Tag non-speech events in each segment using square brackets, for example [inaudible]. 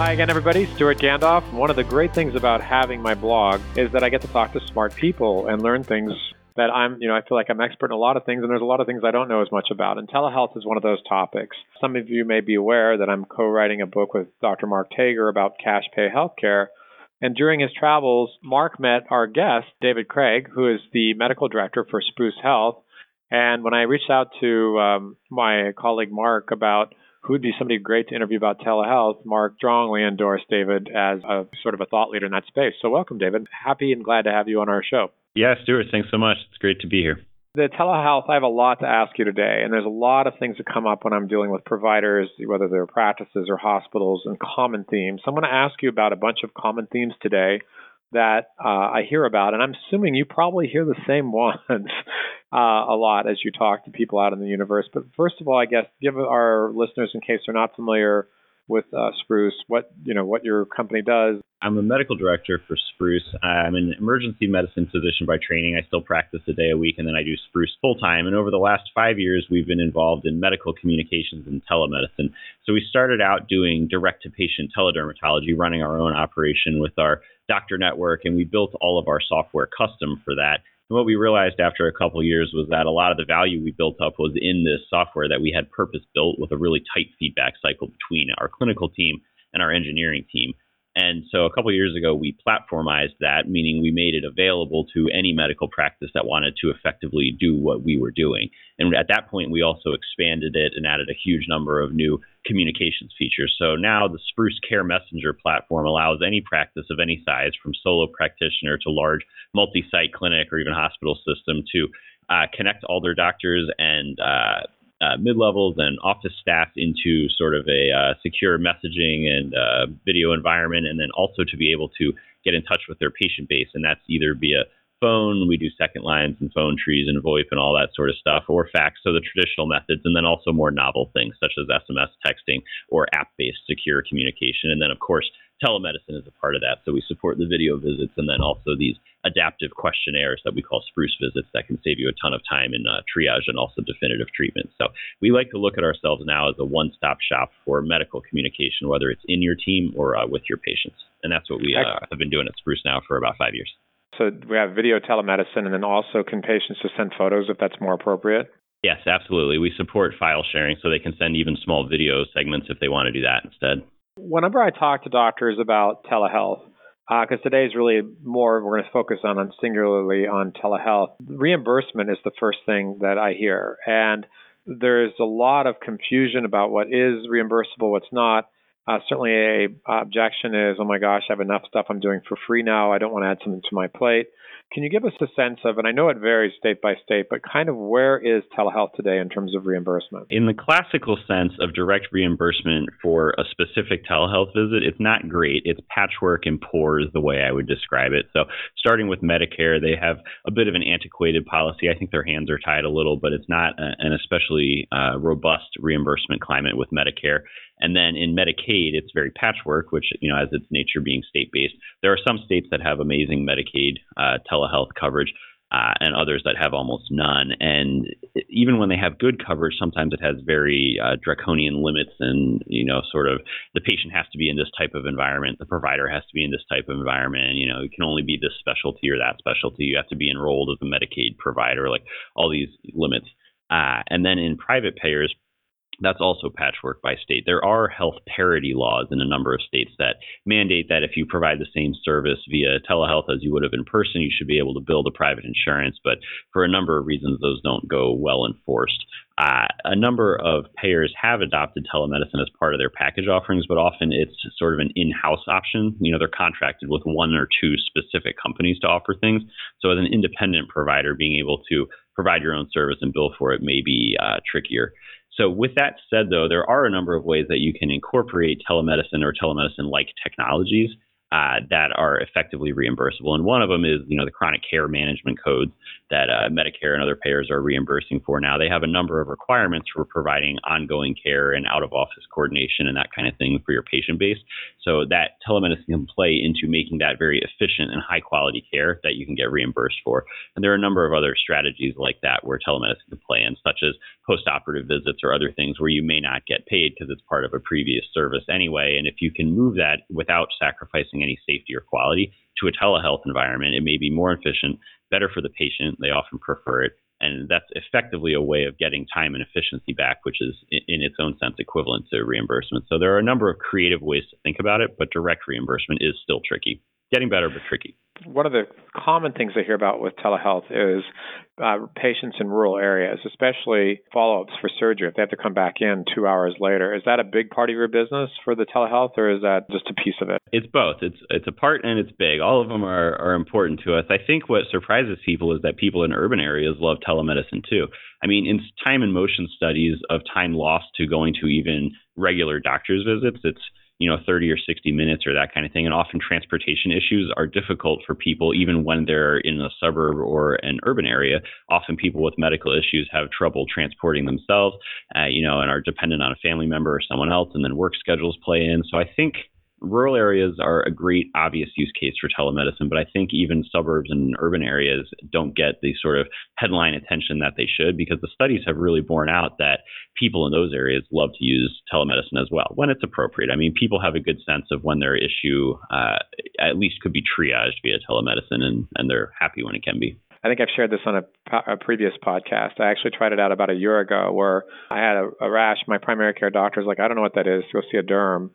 Hi again, everybody. Stewart Gandolf. One of the great things about having my blog is that I get to talk to smart people and learn things that I'm, you know, I feel like I'm expert in a lot of things, and there's a lot of things I don't know as much about. And telehealth is one of those topics. Some of you may be aware that I'm co-writing a book with Dr. Mark Tager about cash pay healthcare. And during his travels, Mark met our guest, David Craig, who is the medical director for Spruce Health. And when I reached out to um, my colleague Mark about who would be somebody great to interview about telehealth, Mark strongly endorsed David as a sort of a thought leader in that space. So welcome, David. Happy and glad to have you on our show. Yeah, Stewart, thanks so much. It's great to be here. The telehealth, I have a lot to ask you today, and there's a lot of things that come up when I'm dealing with providers, whether they're practices or hospitals, and common themes. So I'm going to ask you about a bunch of common themes today that uh, I hear about, and I'm assuming you probably hear the same [laughs] ones uh, a lot as you talk to people out in the universe. But first of all, I guess give our listeners, in case they're not familiar with uh, Spruce, what you know what your company does. I'm a medical director for Spruce. I'm an emergency medicine physician by training. I still practice a day a week, and then I do Spruce full time. And over the last five years, we've been involved in medical communications and telemedicine. So we started out doing direct to patient teledermatology, running our own operation with our doctor network, and we built all of our software custom for that. And what we realized after a couple years was that a lot of the value we built up was in this software that we had purpose built with a really tight feedback cycle between our clinical team and our engineering team. And so a couple years ago, we platformized that, meaning we made it available to any medical practice that wanted to effectively do what we were doing. And at that point, we also expanded it and added a huge number of new communications features. So now the Spruce Care Messenger platform allows any practice of any size, from solo practitioner to large multi site clinic or even hospital system, to uh, connect all their doctors and uh, uh, mid levels and office staff into sort of a uh, secure messaging and uh, video environment, and then also to be able to get in touch with their patient base. And that's either via phone, we do second lines and phone trees and VoIP and all that sort of stuff, or fax, so the traditional methods, and then also more novel things such as SMS texting or app based secure communication. And then, of course, telemedicine is a part of that. So we support the video visits and then also these adaptive questionnaires that we call spruce visits that can save you a ton of time in uh, triage and also definitive treatment. So we like to look at ourselves now as a one stop shop for medical communication, whether it's in your team or uh, with your patients. And that's what we uh, have been doing at Spruce now for about five years. So we have video telemedicine, and then also can patients just send photos if that's more appropriate? Yes, absolutely. We support file sharing so they can send even small video segments if they want to do that instead. Whenever I talk to doctors about telehealth, because uh, today is really more, we're going to focus on, on singularly on telehealth. Reimbursement is the first thing that I hear. And there's a lot of confusion about what is reimbursable, what's not. Uh, certainly, a objection is, oh my gosh, I have enough stuff I'm doing for free now. I don't want to add something to my plate. Can you give us a sense of, and I know it varies state by state, but kind of where is telehealth today in terms of reimbursement? In the classical sense of direct reimbursement for a specific telehealth visit, it's not great. It's patchwork and poor is the way I would describe it. So, starting with Medicare, they have a bit of an antiquated policy. I think their hands are tied a little, but it's not a, an especially uh, robust reimbursement climate with Medicare. And then in Medicaid, it's very patchwork, which, you know, as its nature being state based. There are some states that have amazing Medicaid uh, telehealth coverage. Uh, and others that have almost none. And even when they have good coverage, sometimes it has very uh, draconian limits, and you know, sort of the patient has to be in this type of environment, the provider has to be in this type of environment. You know, it can only be this specialty or that specialty. You have to be enrolled as a Medicaid provider, like all these limits. Uh, and then in private payers, that's also patchwork by state. There are health parity laws in a number of states that mandate that if you provide the same service via telehealth as you would have in person, you should be able to bill the private insurance. But for a number of reasons, those don't go well enforced. Uh, a number of payers have adopted telemedicine as part of their package offerings, but often it's sort of an in-house option. You know, they're contracted with one or two specific companies to offer things. So, as an independent provider, being able to provide your own service and bill for it may be uh, trickier. So, with that said, though, there are a number of ways that you can incorporate telemedicine or telemedicine like technologies uh, that are effectively reimbursable. And one of them is, you know, the chronic care management codes that uh, Medicare and other payers are reimbursing for now. They have a number of requirements for providing ongoing care and out of office coordination and that kind of thing for your patient base. So that telemedicine can play into making that very efficient and high quality care that you can get reimbursed for. And there are a number of other strategies like that where telemedicine can play in, such as post operative visits or other things where you may not get paid because it's part of a previous service anyway. And if you can move that without sacrificing any safety or quality to a telehealth environment, it may be more efficient, better for the patient. They often prefer it. And that's effectively a way of getting time and efficiency back, which is in its own sense equivalent to reimbursement. So there are a number of creative ways to think about it, but direct reimbursement is still tricky. Getting better, but tricky one of the common things I hear about with telehealth is uh, patients in rural areas, especially follow ups for surgery, if they have to come back in two hours later. Is that a big part of your business for the telehealth, or is that just a piece of it? It's both. It's it's a part and it's big. All of them are, are important to us. I think what surprises people is that people in urban areas love telemedicine too. I mean, in time and motion studies of time lost to going to even regular doctor's visits, it's you know 30 or 60 minutes or that kind of thing. And often transportation issues are difficult for people even when they're in a suburb or an urban area. Often people with medical issues have trouble transporting themselves uh, you know and are dependent on a family member or someone else and then work schedules play in. So i think rural areas are a great obvious use case for telemedicine, but I think even suburbs and urban areas don't get the sort of headline attention that they should because the studies have really borne out that people in those areas love to use telemedicine as well when it's appropriate. I mean, people have a good sense of when their issue uh, at least could be triaged via telemedicine, and, and they're happy when it can be. I think I've shared this on a, a, previous podcast. I actually tried it out about a year ago where I had a, a rash. My primary care doctor was like, I don't know what that is. Go see a derm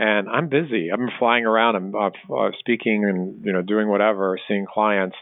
and I'm busy. I'm flying around. I'm uh, uh, speaking and you know doing whatever, seeing clients.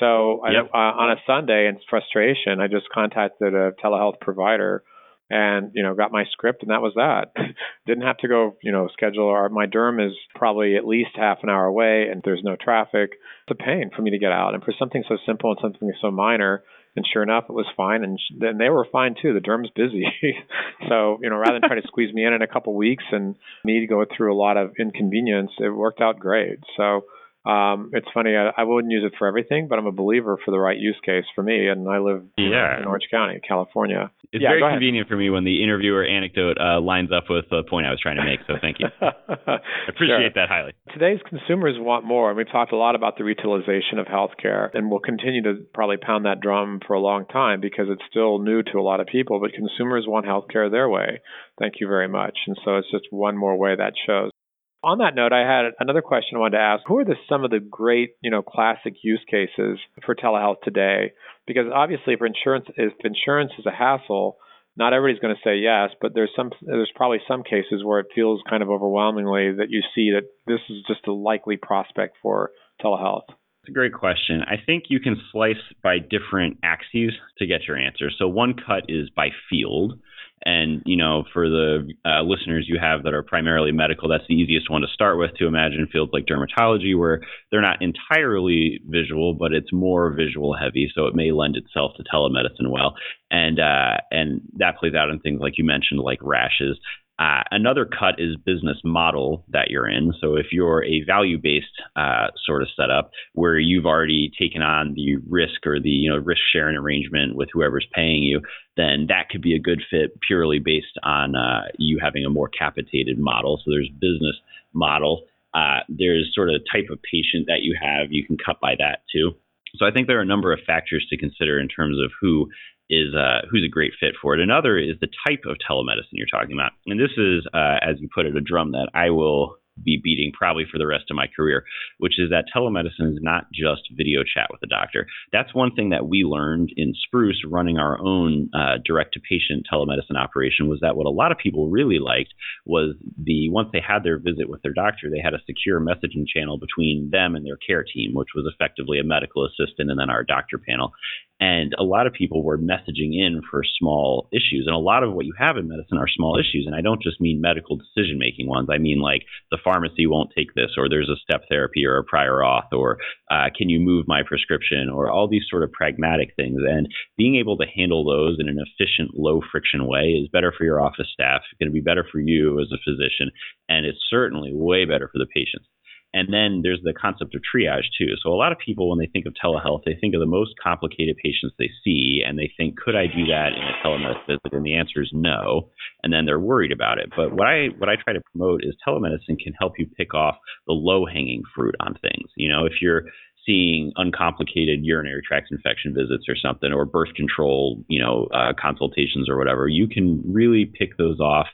so yep. I, uh, on a Sunday, in frustration, I just contacted a telehealth provider, and you know got my script, and that was that. [laughs] Didn't have to go you know schedule. Or my derm is probably at least half an hour away, and there's no traffic. It's a pain for me to get out, and for something so simple and something so minor and sure enough, it was fine. And then they were fine too. The derm's busy, [laughs] so you know, rather than try to squeeze me in in a couple weeks and me to go through a lot of inconvenience, it worked out great. So um, it's funny. I, I wouldn't use it for everything, but I'm a believer for the right use case for me. And I live yeah. in Orange County, California. It's yeah, very convenient for me when the interviewer anecdote uh, lines up with the point I was trying to make. So thank you. [laughs] I appreciate sure. that highly. Today's consumers want more, and we've talked a lot about the retailization of healthcare, and we'll continue to probably pound that drum for a long time because it's still new to a lot of people. But consumers want healthcare their way. Thank you very much. And so it's just one more way that shows. On that note, I had another question I wanted to ask. Who are the, some of the great, you know, classic use cases for telehealth today? Because obviously, if insurance, if insurance is a hassle, not everybody's going to say yes, but there's some there's probably some cases where it feels kind of overwhelmingly that you see that this is just a likely prospect for telehealth. It's a great question. I think you can slice by different axes to get your answer. So one cut is by field. And you know, for the uh, listeners you have that are primarily medical, that's the easiest one to start with. To imagine fields like dermatology, where they're not entirely visual, but it's more visual heavy, so it may lend itself to telemedicine well. And uh, and that plays out in things like you mentioned, like rashes. Uh, another cut is business model that you're in. So if you're a value based uh, sort of setup where you've already taken on the risk or the you know risk sharing arrangement with whoever's paying you, then that could be a good fit purely based on uh, you having a more capitated model. So there's business model. Uh, there's sort of type of patient that you have. You can cut by that too. So I think there are a number of factors to consider in terms of who is uh, who's a great fit for it. Another is the type of telemedicine you're talking about, and this is, uh, as you put it, a drum that I will be beating probably for the rest of my career, which is that telemedicine is not just video chat with a doctor. That's one thing that we learned in Spruce running our own uh, direct to patient telemedicine operation was that what a lot of people really liked was the once they had their visit with their doctor, they had a secure messaging channel between them and their care team, which was effectively a medical assistant and then our doctor panel. And a lot of people were messaging in for small issues. And a lot of what you have in medicine are small issues. And I don't just mean medical decision making ones. I mean like the pharmacy won't take this, or there's a step therapy or a prior auth, or uh, can you move my prescription, or all these sort of pragmatic things. And being able to handle those in an efficient, low friction way is better for your office staff. It's going to be better for you as a physician. And it's certainly way better for the patients. And then there's the concept of triage too. So a lot of people, when they think of telehealth, they think of the most complicated patients they see, and they think, could I do that in a telemedicine visit? And the answer is no. And then they're worried about it. But what I what I try to promote is telemedicine can help you pick off the low hanging fruit on things. You know, if you're seeing uncomplicated urinary tract infection visits or something, or birth control, you know, uh, consultations or whatever, you can really pick those off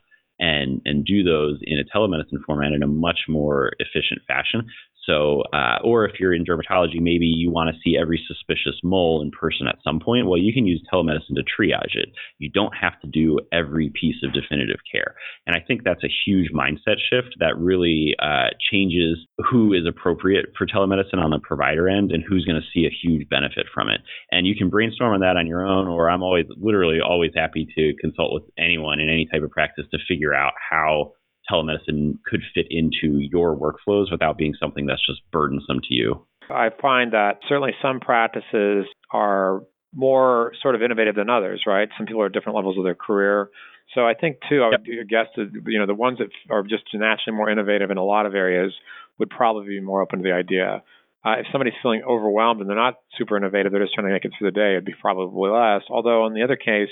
and and do those in a telemedicine format in a much more efficient fashion. So, uh, or if you're in dermatology, maybe you want to see every suspicious mole in person at some point. Well, you can use telemedicine to triage it. You don't have to do every piece of definitive care. And I think that's a huge mindset shift that really uh, changes who is appropriate for telemedicine on the provider end and who's going to see a huge benefit from it. And you can brainstorm on that on your own, or I'm always, literally, always happy to consult with anyone in any type of practice to figure out how telemedicine could fit into your workflows without being something that's just burdensome to you? I find that certainly some practices are more sort of innovative than others, right? Some people are at different levels of their career. So I think too, I would yep. guess that you know the ones that are just naturally more innovative in a lot of areas would probably be more open to the idea. Uh, if somebody's feeling overwhelmed and they're not super innovative, they're just trying to make it through the day, it'd be probably less. Although in the other case,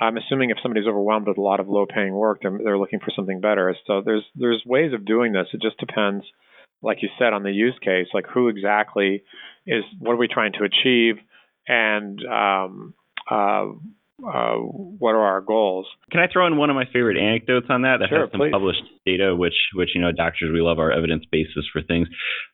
I'm assuming if somebody's overwhelmed with a lot of low-paying work, they're, they're looking for something better. So there's there's ways of doing this. It just depends, like you said, on the use case, like who exactly is what are we trying to achieve, and um, uh, uh, what are our goals. Can I throw in one of my favorite anecdotes on that that sure, has some please. published data, which which you know doctors we love our evidence basis for things.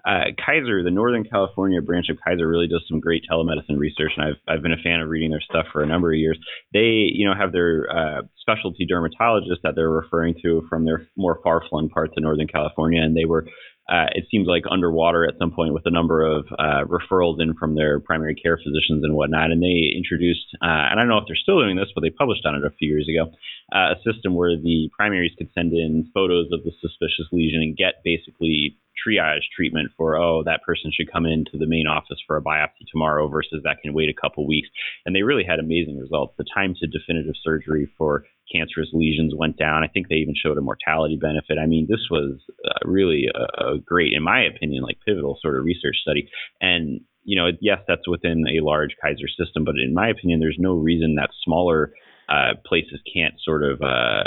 Uh, Kaiser, the Northern California branch of Kaiser, really does some great telemedicine research, and I've I've been a fan of reading their stuff for a number of years. They you know have their uh, specialty dermatologists that they're referring to from their more far flung parts of Northern California, and they were uh, it seems like underwater at some point with a number of uh, referrals in from their primary care physicians and whatnot. And they introduced, uh, and I don't know if they're still doing this, but they published on it a few years ago, uh, a system where the primaries could send in photos of the suspicious lesion and get basically triage treatment for oh that person should come into the main office for a biopsy tomorrow versus that can wait a couple weeks and they really had amazing results the time to definitive surgery for cancerous lesions went down. I think they even showed a mortality benefit. I mean this was uh, really a, a great in my opinion like pivotal sort of research study. And you know yes that's within a large kaiser system but in my opinion there's no reason that smaller uh, places can't sort of uh,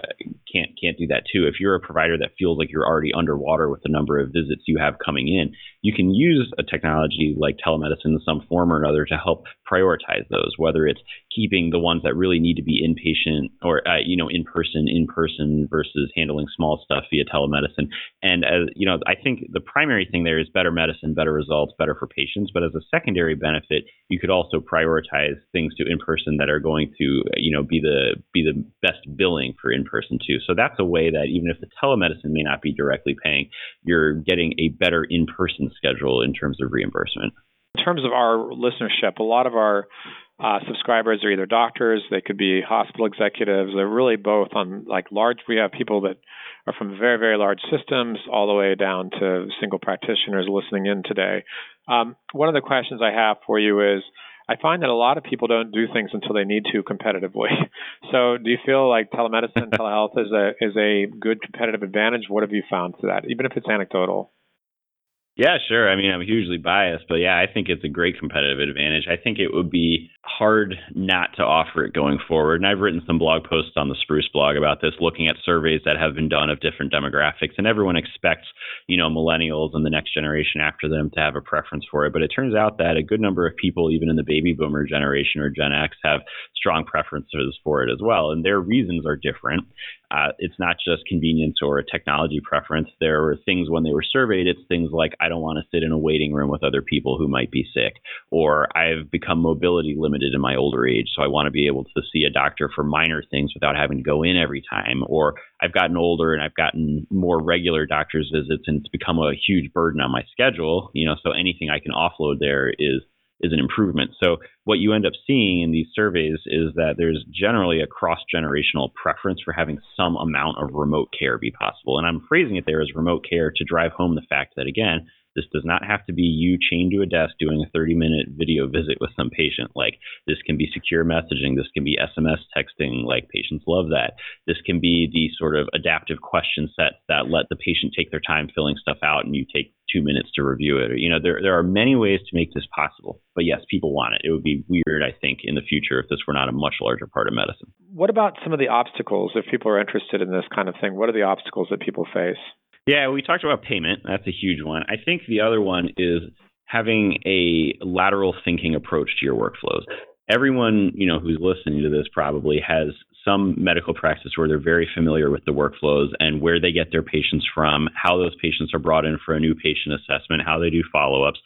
can't can't do that too. If you're a provider that feels like you're already underwater with the number of visits you have coming in, you can use a technology like telemedicine in some form or another to help prioritize those. Whether it's keeping the ones that really need to be inpatient or uh, you know in person, in person versus handling small stuff via telemedicine. And as you know, I think the primary thing there is better medicine, better results, better for patients. But as a secondary benefit, you could also prioritize things to in person that are going to you know be the the be the best billing for in person too. So that's a way that even if the telemedicine may not be directly paying, you're getting a better in person schedule in terms of reimbursement. In terms of our listenership, a lot of our uh, subscribers are either doctors, they could be hospital executives. They're really both on like large. We have people that are from very very large systems all the way down to single practitioners listening in today. Um, one of the questions I have for you is I find that a lot of people don't do things until they need to competitively. [laughs] So, do you feel like telemedicine [laughs] telehealth is a is a good competitive advantage? What have you found to that, even if it's anecdotal? Yeah, sure. I mean, I'm hugely biased, but yeah, I think it's a great competitive advantage. I think it would be hard not to offer it going forward. And I've written some blog posts on the Spruce blog about this, looking at surveys that have been done of different demographics, and everyone expects, you know, millennials and the next generation after them to have a preference for it. But it turns out that a good number of people, even in the baby boomer generation or Gen X, have strong preferences for it as well, and their reasons are different. Uh, it's not just convenience or a technology preference. There were things when they were surveyed, it's things like, I don't want to sit in a waiting room with other people who might be sick, or I've become mobility limited in my older age, so I want to be able to see a doctor for minor things without having to go in every time, or I've gotten older and I've gotten more regular doctor's visits and it's become a huge burden on my schedule, you know, so anything I can offload there is is an improvement. So what you end up seeing in these surveys is that there's generally a cross generational preference for having some amount of remote care be possible. And I'm phrasing it there as remote care to drive home the fact that again, This does not have to be you chained to a desk doing a 30 minute video visit with some patient. Like this can be secure messaging. This can be SMS texting. Like patients love that. This can be the sort of adaptive question sets that let the patient take their time filling stuff out and you take two minutes to review it. You know, there, there are many ways to make this possible. But yes, people want it. It would be weird, I think, in the future if this were not a much larger part of medicine. What about some of the obstacles if people are interested in this kind of thing? What are the obstacles that people face? Yeah, we talked about payment. That's a huge one. I think the other one is having a lateral thinking approach to your workflows. Everyone, you know, who's listening to this probably has some medical practice where they're very familiar with the workflows and where they get their patients from, how those patients are brought in for a new patient assessment, how they do follow-ups.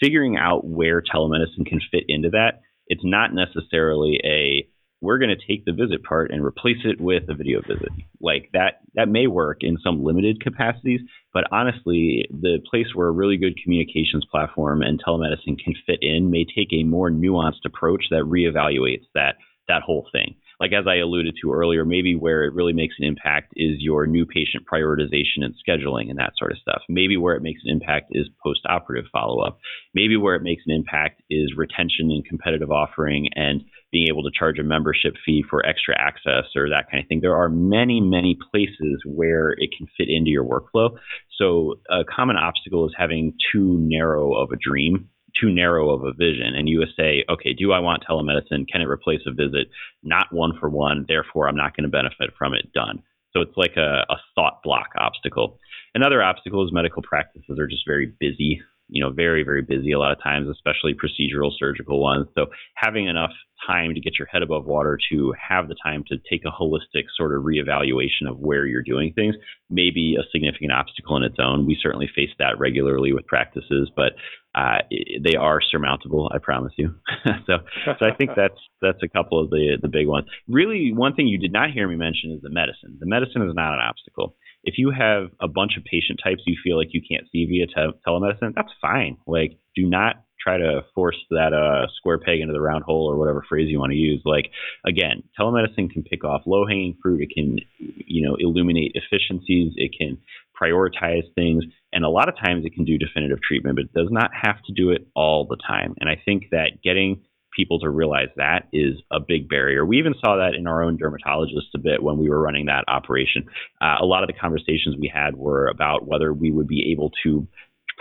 Figuring out where telemedicine can fit into that. It's not necessarily a we're going to take the visit part and replace it with a video visit. Like that, that may work in some limited capacities, but honestly, the place where a really good communications platform and telemedicine can fit in may take a more nuanced approach that reevaluates that that whole thing like as I alluded to earlier, maybe where it really makes an impact is your new patient prioritization and scheduling and that sort of stuff. Maybe where it makes an impact is post operative follow up. Maybe where it makes an impact is retention and competitive offering and being able to charge a membership fee for extra access or that kind of thing. There are many, many places where it can fit into your workflow. So a common obstacle is having too narrow of a dream too narrow of a vision and you say, okay, do I want telemedicine? Can it replace a visit? Not one for one, therefore I'm not going to benefit from it. Done. So it's like a, a thought block obstacle. Another obstacle is medical practices are just very busy, you know, very, very busy a lot of times, especially procedural surgical ones. So having enough time to get your head above water to have the time to take a holistic sort of reevaluation of where you're doing things may be a significant obstacle in its own. We certainly face that regularly with practices, but uh, they are surmountable. I promise you. [laughs] so, so I think [laughs] that's that's a couple of the the big ones. Really, one thing you did not hear me mention is the medicine. The medicine is not an obstacle. If you have a bunch of patient types you feel like you can't see via te- telemedicine, that's fine. Like, do not try to force that uh, square peg into the round hole or whatever phrase you want to use. Like again, telemedicine can pick off low hanging fruit. It can, you know, illuminate efficiencies. It can prioritize things, and a lot of times it can do definitive treatment, but it does not have to do it all the time. And I think that getting people to realize that is a big barrier. We even saw that in our own dermatologists a bit when we were running that operation. Uh, a lot of the conversations we had were about whether we would be able to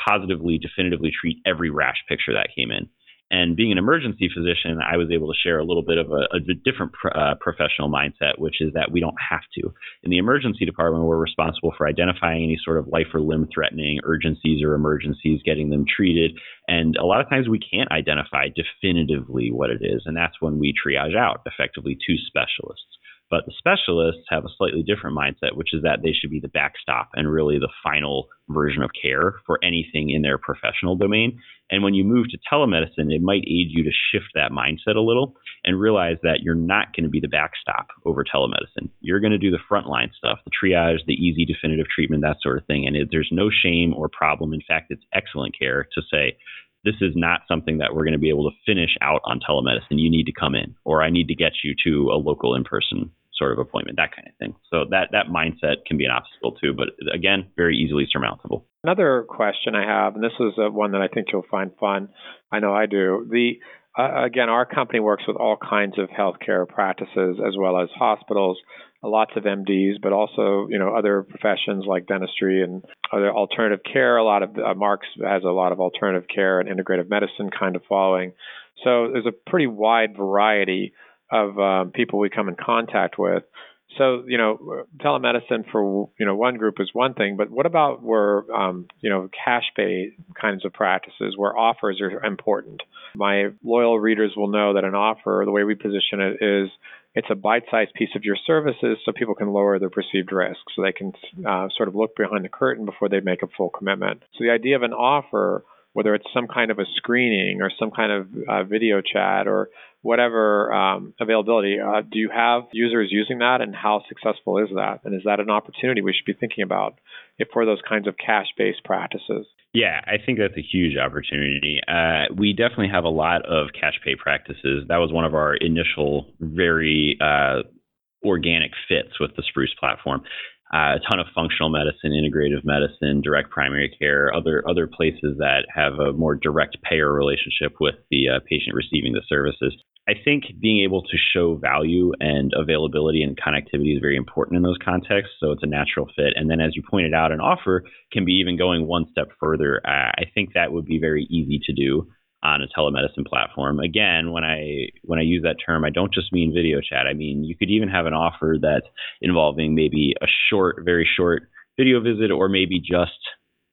positively, definitively treat every rash picture that came in. And being an emergency physician, I was able to share a little bit of a, a different uh, professional mindset, which is that we don't have to. In the emergency department, we're responsible for identifying any sort of life or limb threatening urgencies or emergencies, getting them treated. And a lot of times we can't identify definitively what it is. And that's when we triage out effectively to specialists. But the specialists have a slightly different mindset, which is that they should be the backstop and really the final version of care for anything in their professional domain. And when you move to telemedicine, it might aid you to shift that mindset a little and realize that you're not going to be the backstop over telemedicine. You're going to do the frontline stuff, the triage, the easy definitive treatment, that sort of thing. And it, there's no shame or problem. In fact, it's excellent care to say, this is not something that we're going to be able to finish out on telemedicine. You need to come in, or I need to get you to a local in person sort of appointment, that kind of thing. So that that mindset can be an obstacle too, but again, very easily surmountable. Another question I have, and this is one that I think you'll find fun. I know I do. The uh, again, our company works with all kinds of healthcare practices as well as hospitals, lots of MDs, but also you know other professions like dentistry and other alternative care. A lot of uh, Marks has a lot of alternative care and integrative medicine kind of following. So there's a pretty wide variety of um, people we come in contact with. So, you know, telemedicine for, you know, one group is one thing, but what about where, um, you know, cash pay kinds of practices where offers are important? My loyal readers will know that an offer, the way we position it is it's a bite-sized piece of your services so people can lower their perceived risk so they can uh, sort of look behind the curtain before they make a full commitment. So the idea of an offer whether it's some kind of a screening or some kind of uh, video chat or whatever um, availability. Uh, do you have users using that, and how successful is that? And is that an opportunity we should be thinking about for those kinds of cash-based practices? Yeah, I think that's a huge opportunity. Uh, we definitely have a lot of cash pay practices. That was one of our initial very uh, organic fits with the Spruce platform. uh, a ton of functional medicine, integrative medicine, direct primary care, other other places that have a more direct payer relationship with the uh, patient receiving the services. I think being able to show value and availability and connectivity is very important in those contexts. So it's a natural fit. And then, as you pointed out, an offer can be even going one step further. I think that would be very easy to do on a telemedicine platform. Again, when I when I use that term, I don't just mean video chat. I mean you could even have an offer that's involving maybe a short, very short video visit, or maybe just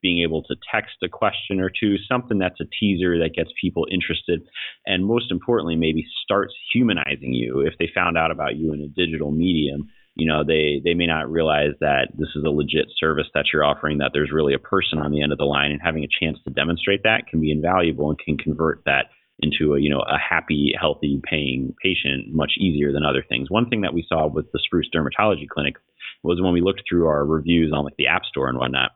being able to text a question or two, something that's a teaser that gets people interested, and most importantly, maybe starts humanizing you. If they found out about you in a digital medium, you know, they they may not realize that this is a legit service that you're offering, that there's really a person on the end of the line, and having a chance to demonstrate that can be invaluable and can convert that into a you know a happy, healthy, paying patient much easier than other things. One thing that we saw with the Spruce Dermatology Clinic was when we looked through our reviews on like the App Store and whatnot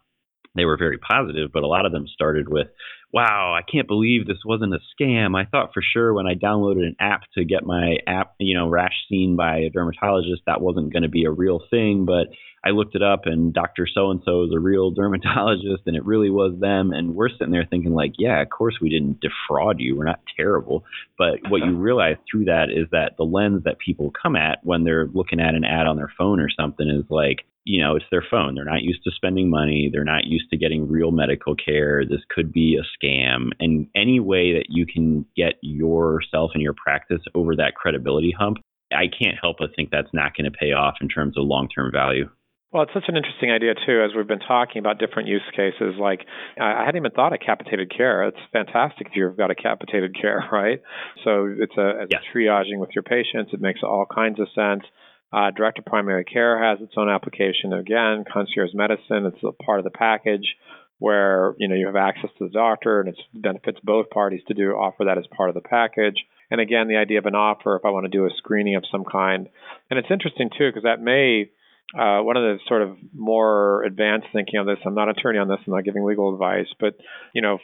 they were very positive, but a lot of them started with, wow, I can't believe this wasn't a scam. I thought for sure when I downloaded an app to get my app, you know, rash seen by a dermatologist, that wasn't going to be a real thing. But I looked it up and Dr. So and so is a real [laughs] dermatologist and it really was them. And we're sitting there thinking, like, yeah, of course we didn't defraud you. We're not terrible. But what you realize through that is that the lens that people come at when they're looking at an ad on their phone or something is like, you know, it's their phone. They're not used to spending money. They're not used to getting real medical care. This could be a scam. And any way that you can get yourself and your practice over that credibility hump, I can't help but think that's not going to pay off in terms of long term value. Well, it's such an interesting idea too, as we've been talking about different use cases. Like, I hadn't even thought of capitated care. It's fantastic if you've got a capitated [laughs] care, right? So it's a, it's triaging with your patients. It makes all kinds of sense. Uh, Direct to primary care has its own application. Again, concierge medicine, it's a part of the package where you know you have access to the doctor and it benefits both parties to do offer that as part of the package. And again, the idea of an offer if I want to do a screening of some kind. And it's interesting too because that may uh, one of the sort of more advanced thinking on this. I'm not an attorney on this. I'm not giving legal advice, but you know,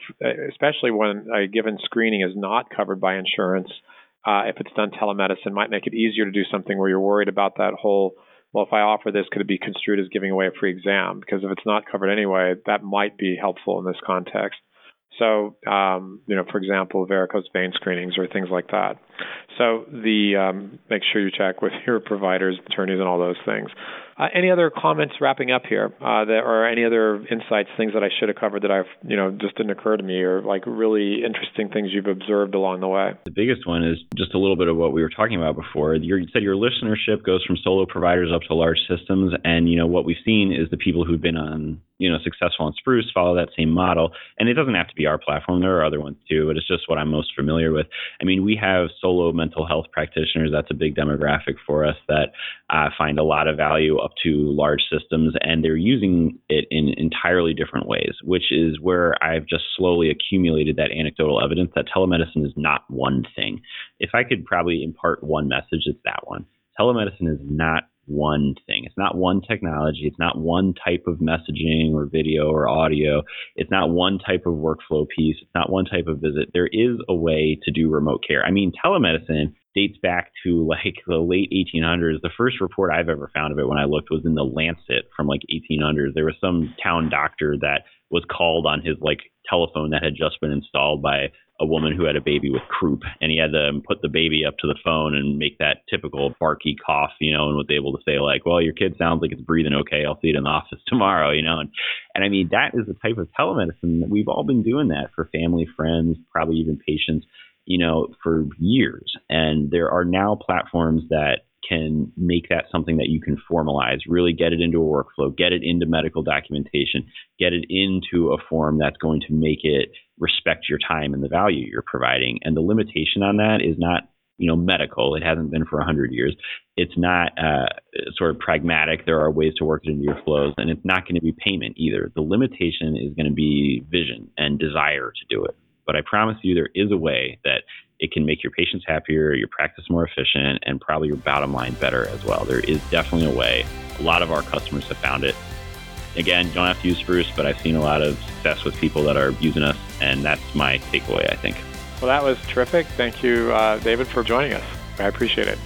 especially when a given screening is not covered by insurance uh, if it's done telemedicine, might make it easier to do something where you're worried about that whole. Well, if I offer this, could it be construed as giving away a free exam? Because if it's not covered anyway, that might be helpful in this context. So, um, you know, for example, varicose vein screenings or things like that. So, the um, make sure you check with your providers, attorneys, and all those things. Uh, any other comments wrapping up here, uh, that, or any other insights, things that I should have covered that I've, you know, just didn't occur to me, or like really interesting things you've observed along the way? The biggest one is just a little bit of what we were talking about before. you said your listenership goes from solo providers up to large systems, and you know what we've seen is the people who've been on, you know, successful on Spruce follow that same model, and it doesn't have to be our platform. There are other ones too, but it's just what I'm most familiar with. I mean, we have solo mental health practitioners. That's a big demographic for us that uh, find a lot of value up to large systems, and they're using it in entirely different ways, which is where I've just slowly accumulated that anecdotal evidence that telemedicine is not one thing. If I could probably impart one message, it's that one. Telemedicine is not one thing. It's not one technology. It's not one type of messaging or video or audio. It's not one type of workflow piece. It's not one type of visit. There is a way to do remote care. I mean, telemedicine dates back to [laughs] like the late 1800s. The first report I've ever found of it when I looked was in the Lancet from like 1800s. There was some town doctor that was called on his like telephone that had just been installed by a woman who had a baby with croup and he had to put the baby up to the phone and make that typical barky cough you know and was able to say like well your kid sounds like it's breathing okay i'll see it in the [laughs] office tomorrow you know and and i mean that is the type of telemedicine that we've all been doing that for family friends probably even patients you know, for years. And there are now platforms that can make that something that you can formalize, really get it into a workflow, get it into medical documentation, get it into a form that's going to make it respect your time and the value you're providing. And the limitation on that is not you know medical. It hasn't been for 100 years. It's not uh, sort of pragmatic. There are ways to work it into your flows and it's not going to be payment either. The limitation is going to be vision and desire to do it but I promise you, there is a way that it can make your patients happier, your practice more efficient, and probably your bottom line better as well. There is definitely a way. A lot of our customers have found it. Again, don't have to use Spruce, but I've seen a lot of success with people that are using us, and that's my takeaway, I think. Well, that was terrific. Thank you, uh, David, for joining us. I appreciate it.